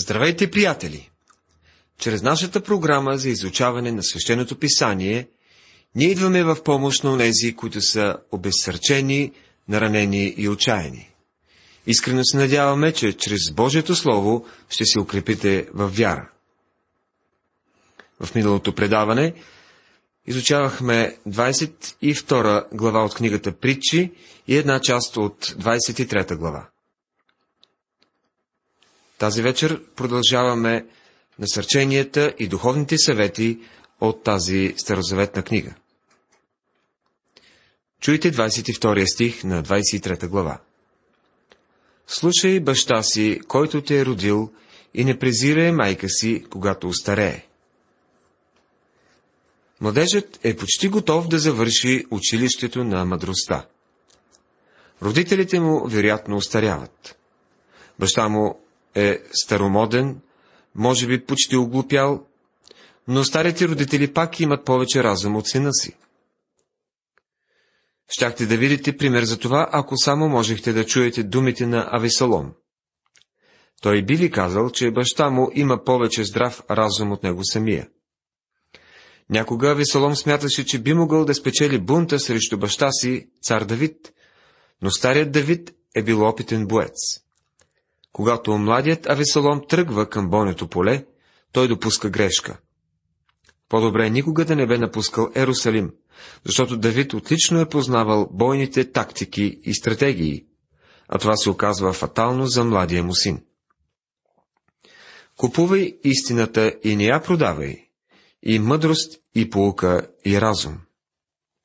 Здравейте, приятели! Чрез нашата програма за изучаване на свещеното писание, ние идваме в помощ на онези, които са обезсърчени, наранени и отчаяни. Искрено се надяваме, че чрез Божието Слово ще се укрепите в вяра. В миналото предаване изучавахме 22 глава от книгата Притчи и една част от 23 глава. Тази вечер продължаваме насърченията и духовните съвети от тази старозаветна книга. Чуйте 22 стих на 23 глава. Слушай баща си, който те е родил, и не презирай майка си, когато устарее. Младежът е почти готов да завърши училището на мъдростта. Родителите му вероятно устаряват. Баща му е старомоден, може би почти оглупял, но старите родители пак имат повече разум от сина си. Щяхте да видите пример за това, ако само можехте да чуете думите на Авесалом. Той би ви казал, че баща му има повече здрав разум от него самия. Някога Авесалом смяташе, че би могъл да спечели бунта срещу баща си, цар Давид, но старият Давид е бил опитен боец. Когато младият Авесалом тръгва към бойното поле, той допуска грешка. По-добре никога да не бе напускал Ерусалим, защото Давид отлично е познавал бойните тактики и стратегии, а това се оказва фатално за младия му син. Купувай истината и не я продавай, и мъдрост, и полука, и разум.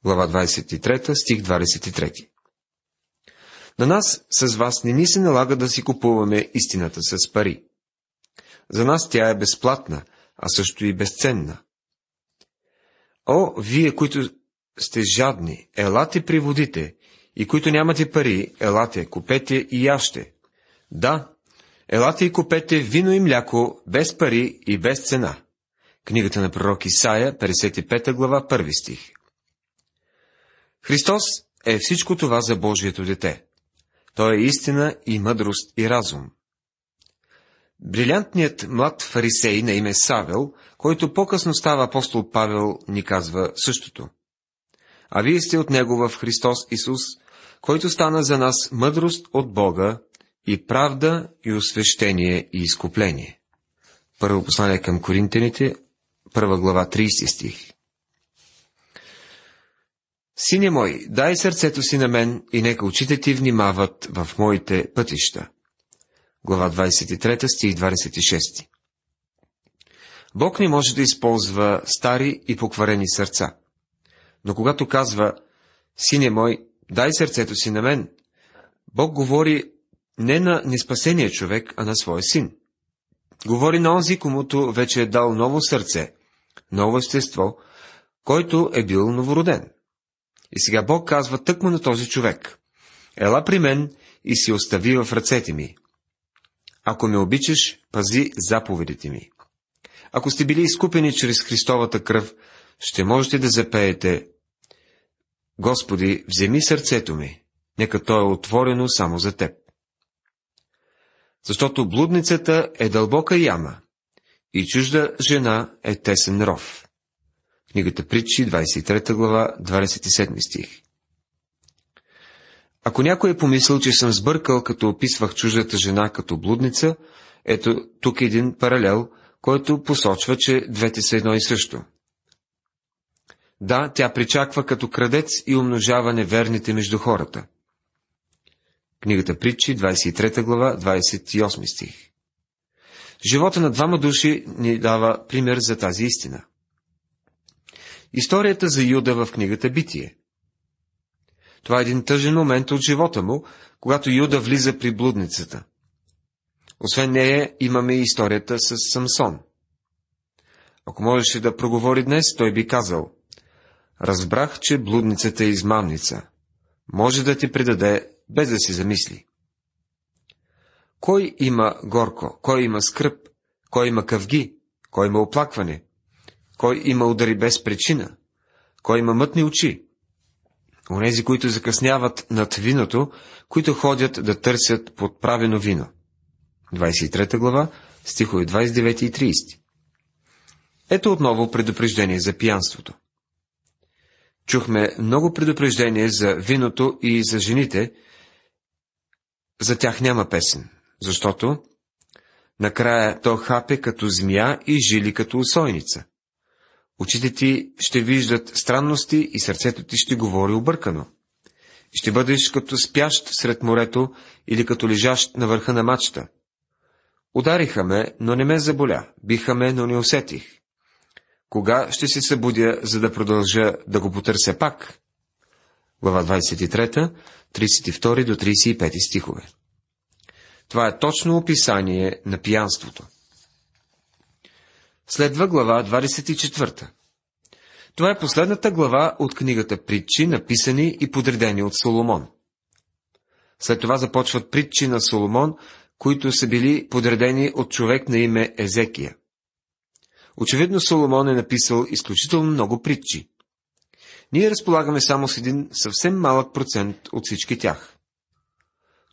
Глава 23, стих 23. На нас с вас не ни се налага да си купуваме истината с пари. За нас тя е безплатна, а също и безценна. О, вие, които сте жадни, елате при водите, и които нямате пари, елате, купете и яще. Да, елате и купете вино и мляко, без пари и без цена. Книгата на пророк Исаия, 55 глава, 1 стих. Христос е всичко това за Божието дете. Той е истина и мъдрост и разум. Брилянтният млад фарисей на име Савел, който по-късно става апостол Павел, ни казва същото. А вие сте от него в Христос Исус, който стана за нас мъдрост от Бога и правда и освещение и изкупление. Първо послание към Коринтените, първа глава, 30 стих. Сине мой, дай сърцето си на мен и нека очите ти внимават в моите пътища. Глава 23, стих 26. Бог не може да използва стари и покварени сърца. Но когато казва, сине мой, дай сърцето си на мен, Бог говори не на неспасения човек, а на своя син. Говори на онзи, комуто вече е дал ново сърце, ново естество, който е бил новороден. И сега Бог казва тъкмо на този човек. Ела при мен и си остави в ръцете ми. Ако ме обичаш, пази заповедите ми. Ако сте били изкупени чрез Христовата кръв, ще можете да запеете Господи, вземи сърцето ми, нека то е отворено само за теб. Защото блудницата е дълбока яма и чужда жена е тесен ров. Книгата Притчи, 23 глава, 27 стих. Ако някой е помислил, че съм сбъркал, като описвах чуждата жена като блудница, ето тук е един паралел, който посочва, че двете са едно и също. Да, тя причаква като крадец и умножава неверните между хората. Книгата Притчи, 23 глава, 28 стих. Живота на двама души ни дава пример за тази истина – Историята за Юда в книгата Битие. Това е един тъжен момент от живота му, когато Юда влиза при блудницата. Освен нея имаме и историята с Самсон. Ако можеше да проговори днес, той би казал, разбрах, че блудницата е измамница. Може да ти предаде, без да си замисли. Кой има горко, кой има скръп, кой има къвги, кой има оплакване, кой има удари без причина? Кой има мътни очи? Онези, които закъсняват над виното, които ходят да търсят подправено вино. 23 глава, стихове 29 и 30. Ето отново предупреждение за пиянството. Чухме много предупреждение за виното и за жените. За тях няма песен, защото накрая то хапе като змия и жили като усойница. Очите ти ще виждат странности и сърцето ти ще говори объркано. Ще бъдеш като спящ сред морето или като лежащ на върха на мачта. Удариха ме, но не ме заболя, биха ме, но не усетих. Кога ще се събудя, за да продължа да го потърся пак? Глава 23, 32 до 35 стихове. Това е точно описание на пиянството. Следва глава 24. Това е последната глава от книгата Притчи, написани и подредени от Соломон. След това започват притчи на Соломон, които са били подредени от човек на име Езекия. Очевидно Соломон е написал изключително много притчи. Ние разполагаме само с един съвсем малък процент от всички тях.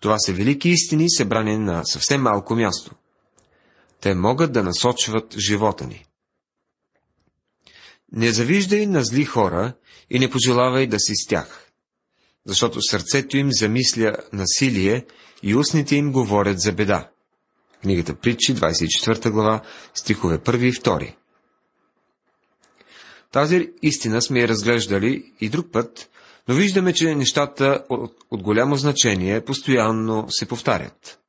Това са велики истини, събрани на съвсем малко място. Те могат да насочват живота ни. Не завиждай на зли хора и не пожелавай да си с тях, защото сърцето им замисля насилие и устните им говорят за беда. Книгата Притчи, 24 глава, стихове 1 и 2. Тази истина сме я разглеждали и друг път, но виждаме, че нещата от, от голямо значение постоянно се повтарят.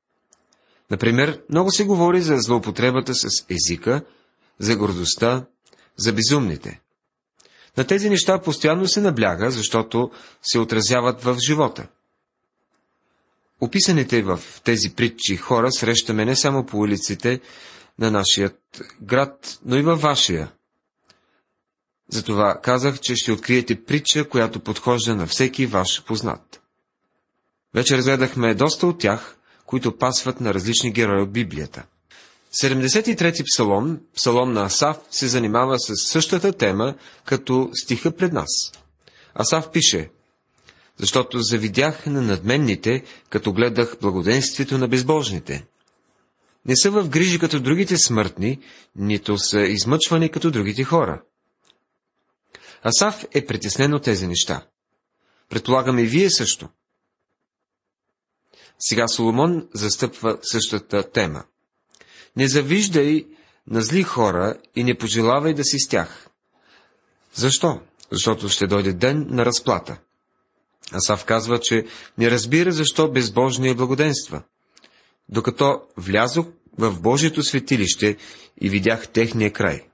Например, много се говори за злоупотребата с езика, за гордостта, за безумните. На тези неща постоянно се набляга, защото се отразяват в живота. Описаните в тези притчи хора срещаме не само по улиците на нашия град, но и във вашия. Затова казах, че ще откриете притча, която подхожда на всеки ваш познат. Вече разгледахме доста от тях, които пасват на различни герои от Библията. 73-ти псалом, псалом на Асав, се занимава с същата тема, като стиха пред нас. Асав пише, защото завидях на надменните, като гледах благоденствието на безбожните. Не са в грижи като другите смъртни, нито са измъчвани като другите хора. Асав е притеснен от тези неща. Предполагаме и вие също. Сега Соломон застъпва същата тема. Не завиждай на зли хора и не пожелавай да си с тях. Защо? Защото ще дойде ден на разплата. Асав казва, че не разбира защо безбожния благоденства. Докато влязох в Божието светилище и видях техния край.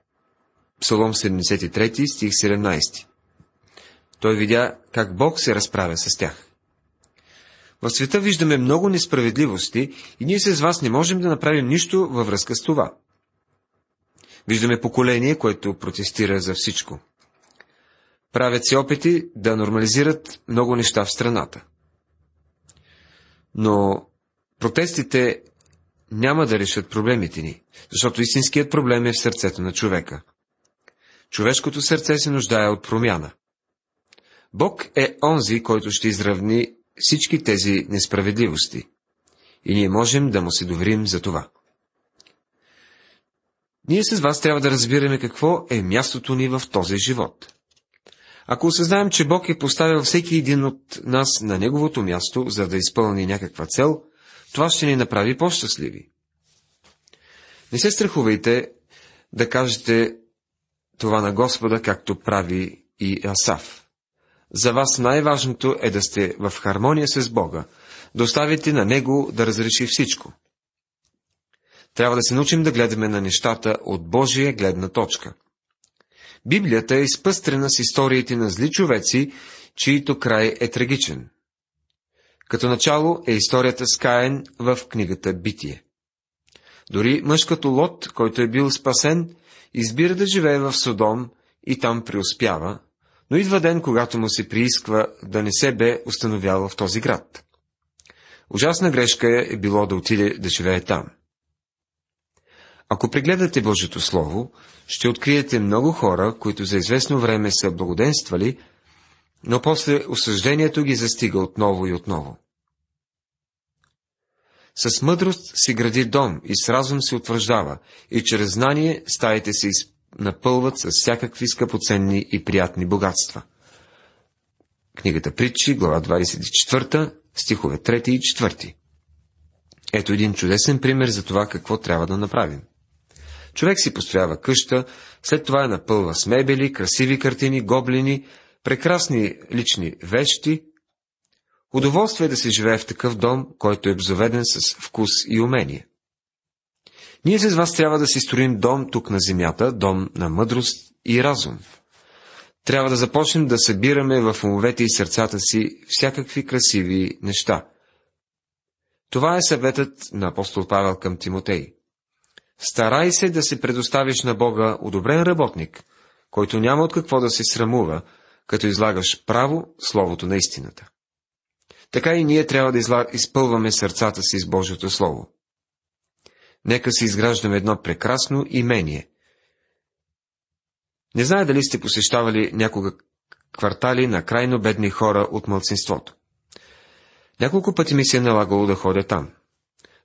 Псалом 73, стих 17. Той видя как Бог се разправя с тях. В света виждаме много несправедливости и ние с вас не можем да направим нищо във връзка с това. Виждаме поколение, което протестира за всичко. Правят се опити да нормализират много неща в страната. Но протестите няма да решат проблемите ни, защото истинският проблем е в сърцето на човека. Човешкото сърце се нуждае от промяна. Бог е онзи, който ще изравни всички тези несправедливости. И ние можем да му се доверим за това. Ние с вас трябва да разбираме какво е мястото ни в този живот. Ако осъзнаем, че Бог е поставил всеки един от нас на неговото място, за да изпълни някаква цел, това ще ни направи по-щастливи. Не се страхувайте да кажете това на Господа, както прави и Асав. За вас най-важното е да сте в хармония с Бога, да оставите на Него да разреши всичко. Трябва да се научим да гледаме на нещата от Божия гледна точка. Библията е изпъстрена с историите на зли човеци, чието край е трагичен. Като начало е историята с Каен в книгата Битие. Дори мъж като Лот, който е бил спасен, избира да живее в Содом и там преуспява, но идва ден, когато му се приисква да не се бе установял в този град. Ужасна грешка е било да отиде да живее там. Ако прегледате Божието Слово, ще откриете много хора, които за известно време са благоденствали, но после осъждението ги застига отново и отново. С мъдрост си гради дом и с разум се утвърждава, и чрез знание стаите се напълват с всякакви скъпоценни и приятни богатства. Книгата Притчи, глава 24, стихове 3 и 4. Ето един чудесен пример за това какво трябва да направим. Човек си построява къща, след това я напълва с мебели, красиви картини, гоблини, прекрасни лични вещи. Удоволствие е да се живее в такъв дом, който е обзаведен с вкус и умение. Ние с вас трябва да си строим дом тук на земята, дом на мъдрост и разум. Трябва да започнем да събираме в умовете и сърцата си всякакви красиви неща. Това е съветът на апостол Павел към Тимотей. Старай се да се предоставиш на Бога одобрен работник, който няма от какво да се срамува, като излагаш право Словото на истината. Така и ние трябва да изпълваме сърцата си с Божието Слово. Нека си изграждаме едно прекрасно имение. Не знае дали сте посещавали някога квартали на крайно бедни хора от мълцинството. Няколко пъти ми се е налагало да ходя там.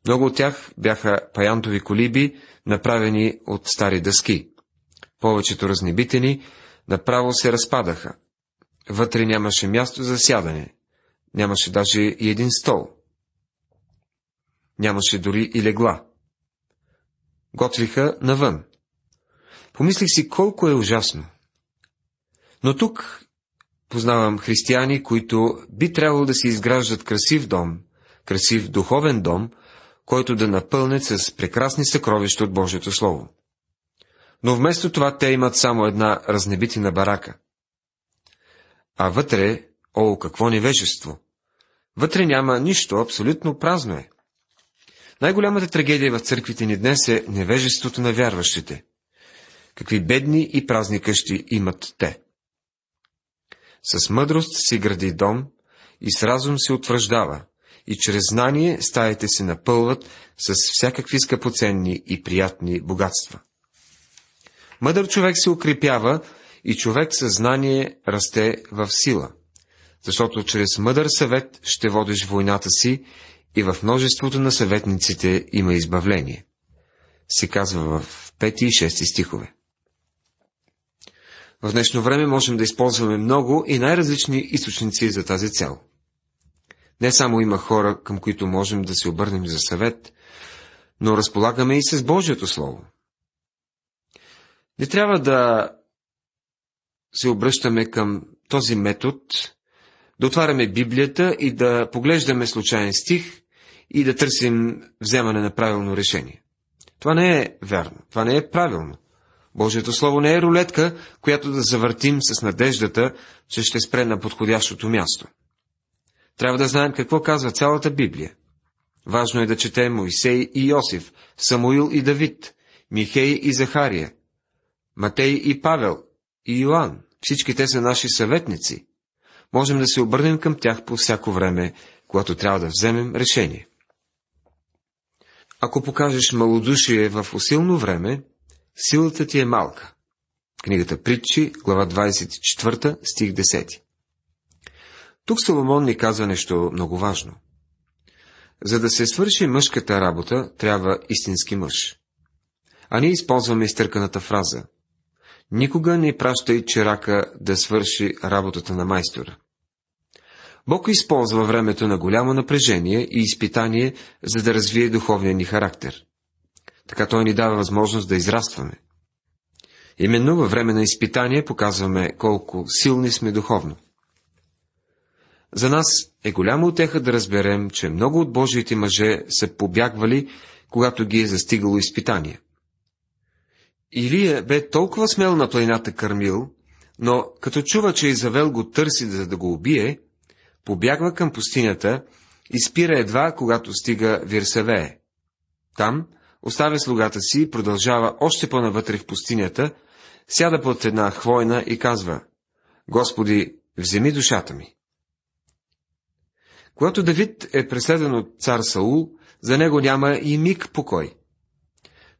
Много от тях бяха паянтови колиби, направени от стари дъски. Повечето разнебитени направо се разпадаха. Вътре нямаше място за сядане. Нямаше даже и един стол. Нямаше дори и легла. Готвиха навън. Помислих си колко е ужасно. Но тук познавам християни, които би трябвало да си изграждат красив дом, красив духовен дом, който да напълнят с прекрасни съкровища от Божието Слово. Но вместо това те имат само една разнебитина барака. А вътре, о, какво невежество! Вътре няма нищо, абсолютно празно е. Най-голямата трагедия в църквите ни днес е невежеството на вярващите. Какви бедни и празни къщи имат те. С мъдрост си гради дом и с разум се утвърждава, и чрез знание стаите се напълват с всякакви скъпоценни и приятни богатства. Мъдър човек се укрепява и човек със знание расте в сила, защото чрез мъдър съвет ще водиш войната си и в множеството на съветниците има избавление. Се казва в 5 и 6 стихове. В днешно време можем да използваме много и най-различни източници за тази цел. Не само има хора, към които можем да се обърнем за съвет, но разполагаме и с Божието Слово. Не трябва да се обръщаме към този метод, да отваряме Библията и да поглеждаме случайен стих и да търсим вземане на правилно решение. Това не е вярно, това не е правилно. Божието Слово не е рулетка, която да завъртим с надеждата, че ще спре на подходящото място. Трябва да знаем какво казва цялата Библия. Важно е да четем Моисей и Йосиф, Самуил и Давид, Михей и Захария, Матей и Павел и Йоанн. Всички те са наши съветници. Можем да се обърнем към тях по всяко време, когато трябва да вземем решение. Ако покажеш малодушие в усилно време, силата ти е малка. Книгата Притчи, глава 24, стих 10. Тук Соломон ни казва нещо много важно. За да се свърши мъжката работа, трябва истински мъж. А ние използваме изтърканата фраза. Никога не пращай чирака да свърши работата на майстора. Бог използва времето на голямо напрежение и изпитание, за да развие духовния ни характер. Така Той ни дава възможност да израстваме. Именно във време на изпитание показваме колко силни сме духовно. За нас е голяма отеха да разберем, че много от Божиите мъже са побягвали, когато ги е застигало изпитание. Илия бе толкова смел на планината Кармил, но като чува, че Изавел го търси за да го убие, побягва към пустинята и спира едва, когато стига Вирсавее. Там оставя слугата си продължава още по-навътре в пустинята, сяда под една хвойна и казва, Господи, вземи душата ми. Когато Давид е преследван от цар Саул, за него няма и миг покой.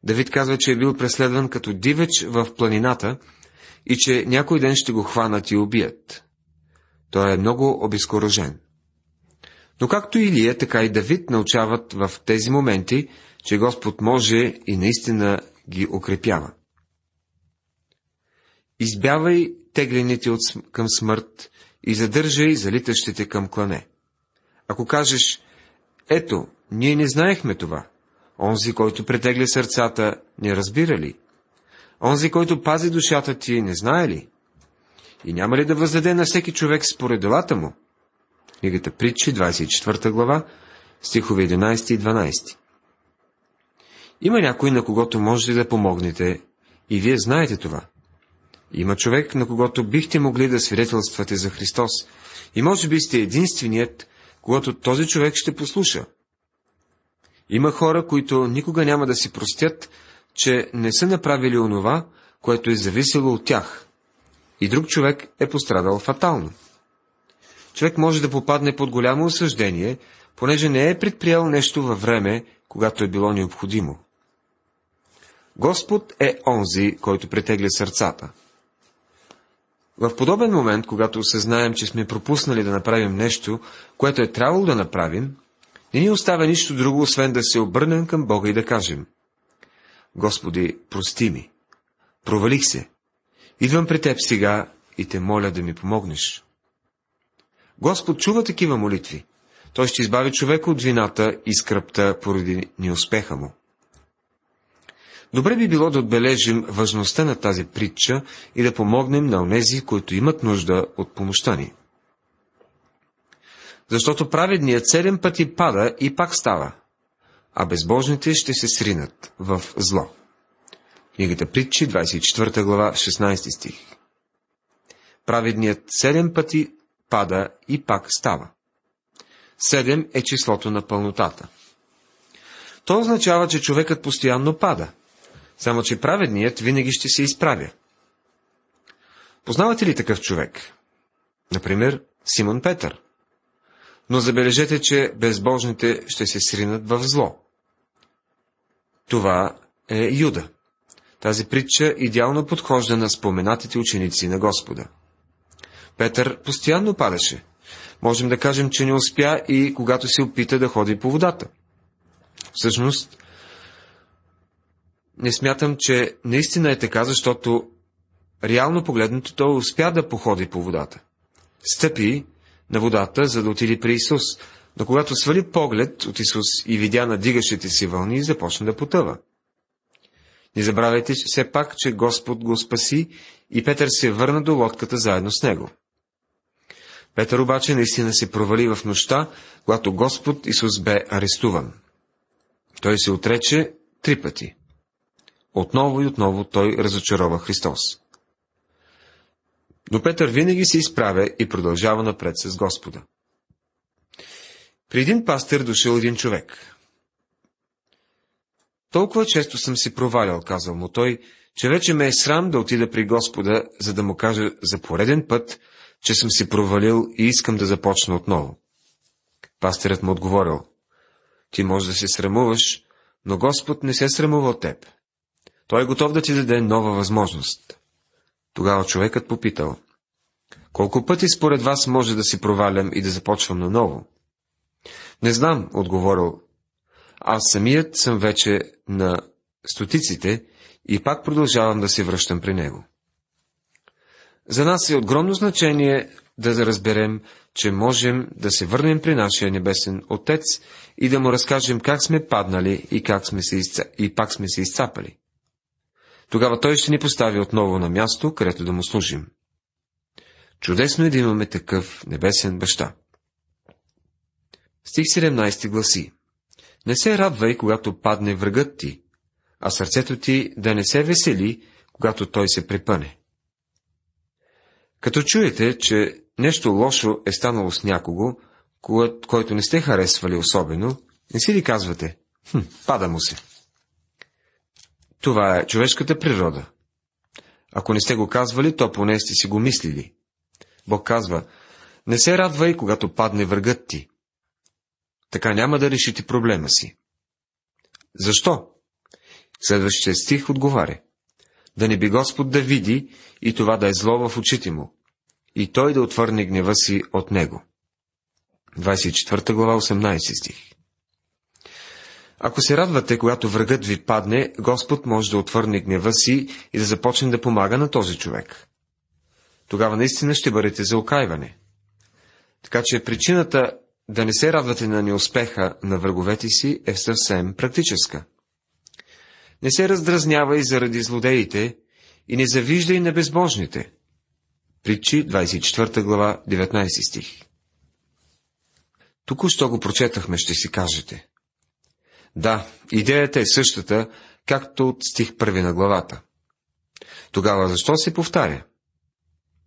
Давид казва, че е бил преследван като дивеч в планината и че някой ден ще го хванат и убият. Той е много обезкуражен. Но както Илия, така и Давид научават в тези моменти, че Господ може и наистина ги укрепява. Избявай теглените от, към смърт и задържай залитащите към клане. Ако кажеш, ето, ние не знаехме това, онзи, който претегля сърцата, не разбира ли? Онзи, който пази душата ти, не знае ли? И няма ли да въздаде на всеки човек според делата му? Книгата Притчи, 24 глава, стихове 11 и 12. Има някой, на когото можете да помогнете, и вие знаете това. Има човек, на когото бихте могли да свидетелствате за Христос, и може би сте единственият, когато този човек ще послуша. Има хора, които никога няма да си простят, че не са направили онова, което е зависело от тях. И друг човек е пострадал фатално. Човек може да попадне под голямо осъждение, понеже не е предприял нещо във време, когато е било необходимо. Господ е онзи, който претегля сърцата. В подобен момент, когато осъзнаем, че сме пропуснали да направим нещо, което е трябвало да направим, не ни оставя нищо друго, освен да се обърнем към Бога и да кажем Господи, прости ми. Провалих се. Идвам при Теб сега и те моля да ми помогнеш. Господ чува такива молитви. Той ще избави човека от вината и скръпта поради неуспеха му. Добре би било да отбележим важността на тази притча и да помогнем на онези, които имат нужда от помощта ни. Защото праведният седем пъти пада и пак става, а безбожните ще се сринат в зло. Книгата Притчи, 24 глава, 16 стих. Праведният седем пъти пада и пак става. Седем е числото на пълнотата. То означава, че човекът постоянно пада – само, че праведният винаги ще се изправя. Познавате ли такъв човек? Например, Симон Петър. Но забележете, че безбожните ще се сринат в зло. Това е Юда. Тази притча идеално подхожда на споменатите ученици на Господа. Петър постоянно падаше. Можем да кажем, че не успя и когато се опита да ходи по водата. Всъщност, не смятам, че наистина е така, защото реално погледнато той успя да походи по водата. Стъпи на водата, за да отиде при Исус, но когато свали поглед от Исус и видя надигащите си вълни, започна да потъва. Не забравяйте все пак, че Господ го спаси и Петър се върна до лодката заедно с него. Петър обаче наистина се провали в нощта, когато Господ Исус бе арестуван. Той се отрече три пъти. Отново и отново той разочарова Христос. Но Петър винаги се изправя и продължава напред с Господа. При един пастир дошъл един човек. Толкова често съм си провалял, казал му той, че вече ме е срам да отида при Господа, за да му кажа за пореден път, че съм си провалил и искам да започна отново. Пастирът му отговорил, ти може да се срамуваш, но Господ не се срамува от теб. Той е готов да ти даде нова възможност. Тогава човекът попитал, колко пъти според вас може да си провалям и да започвам наново? Не знам, отговорил. Аз самият съм вече на стотиците и пак продължавам да се връщам при него. За нас е огромно значение да разберем, че можем да се върнем при нашия небесен Отец и да му разкажем как сме паднали и, как сме се изца... и пак сме се изцапали тогава той ще ни постави отново на място, където да му служим. Чудесно е да имаме такъв небесен баща. Стих 17 гласи. Не се радвай, когато падне врагът ти, а сърцето ти да не се весели, когато той се препъне. Като чуете, че нещо лошо е станало с някого, който не сте харесвали особено, не си ли казвате, хм, пада му се. Това е човешката природа. Ако не сте го казвали, то поне сте си го мислили. Бог казва, не се радвай, когато падне врагът ти. Така няма да решите проблема си. Защо? Следващия стих отговаря. Да не би Господ да види и това да е зло в очите му, и той да отвърне гнева си от него. 24 глава, 18 стих. Ако се радвате, когато врагът ви падне, Господ може да отвърне гнева си и да започне да помага на този човек. Тогава наистина ще бъдете за окайване. Така че причината да не се радвате на неуспеха на враговете си е съвсем практическа. Не се раздразнявай заради злодеите и не завиждай на безбожните. Притчи 24 глава 19 стих. Току-що го прочетахме, ще си кажете. Да, идеята е същата, както от стих първи на главата. Тогава защо се повтаря?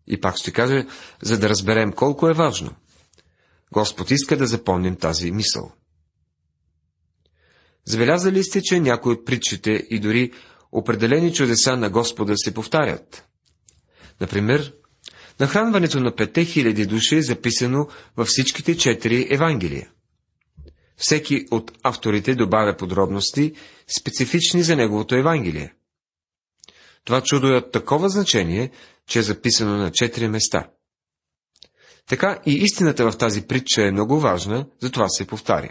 И пак ще кажа, за да разберем колко е важно. Господ иска да запомним тази мисъл. Забелязали сте, че някои от притчите и дори определени чудеса на Господа се повтарят? Например, нахранването на пете хиляди души е записано във всичките четири Евангелия. Всеки от авторите добавя подробности, специфични за неговото Евангелие. Това чудо е от такова значение, че е записано на четири места. Така и истината в тази притча е много важна, затова се повтаря.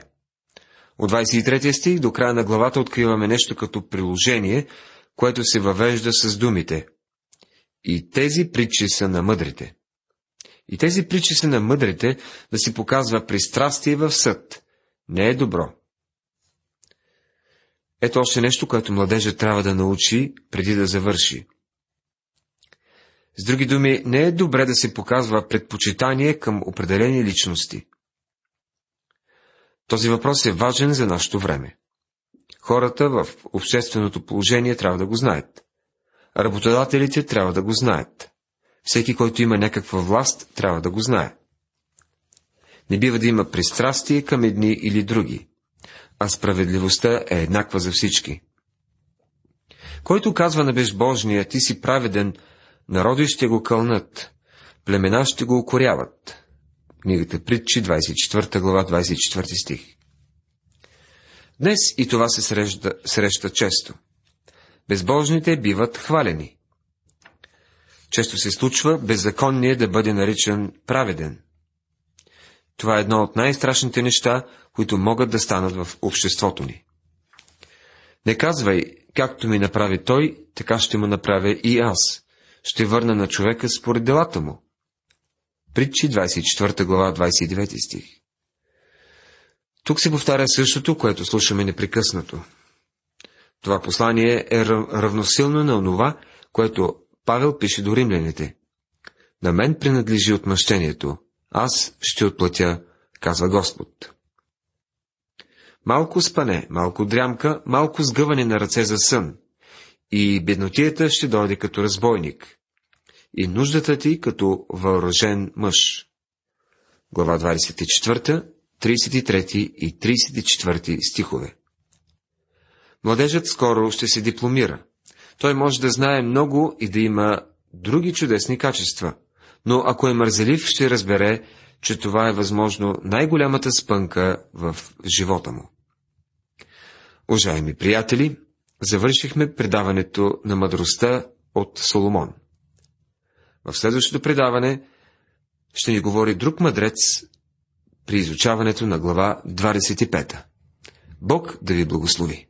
От 23 стих до края на главата откриваме нещо като приложение, което се въвежда с думите. И тези притчи са на мъдрите. И тези притчи са на мъдрите да си показва пристрастие в съд. Не е добро. Ето още нещо, което младежа трябва да научи преди да завърши. С други думи, не е добре да се показва предпочитание към определени личности. Този въпрос е важен за нашето време. Хората в общественото положение трябва да го знаят. Работодателите трябва да го знаят. Всеки, който има някаква власт, трябва да го знае. Не бива да има пристрастие към едни или други, а справедливостта е еднаква за всички. Който казва на безбожния, ти си праведен, народи ще го кълнат, племена ще го укоряват. Книгата Притчи, 24 глава, 24 стих. Днес и това се среща, среща често. Безбожните биват хвалени. Често се случва беззаконният да бъде наричан праведен. Това е едно от най-страшните неща, които могат да станат в обществото ни. Не казвай, както ми направи той, така ще му направя и аз. Ще върна на човека според делата му. Притчи 24 глава 29 стих. Тук се повтаря същото, което слушаме непрекъснато. Това послание е равносилно на онова, което Павел пише до римляните. На мен принадлежи отмъщението. Аз ще отплатя, казва Господ. Малко спане, малко дрямка, малко сгъване на ръце за сън. И беднотията ще дойде като разбойник. И нуждата ти като въоръжен мъж. Глава 24, 33 и 34 стихове. Младежът скоро ще се дипломира. Той може да знае много и да има други чудесни качества, но ако е мързелив, ще разбере, че това е възможно най-голямата спънка в живота му. Уважаеми приятели, завършихме предаването на мъдростта от Соломон. В следващото предаване ще ни говори друг мъдрец при изучаването на глава 25. Бог да ви благослови!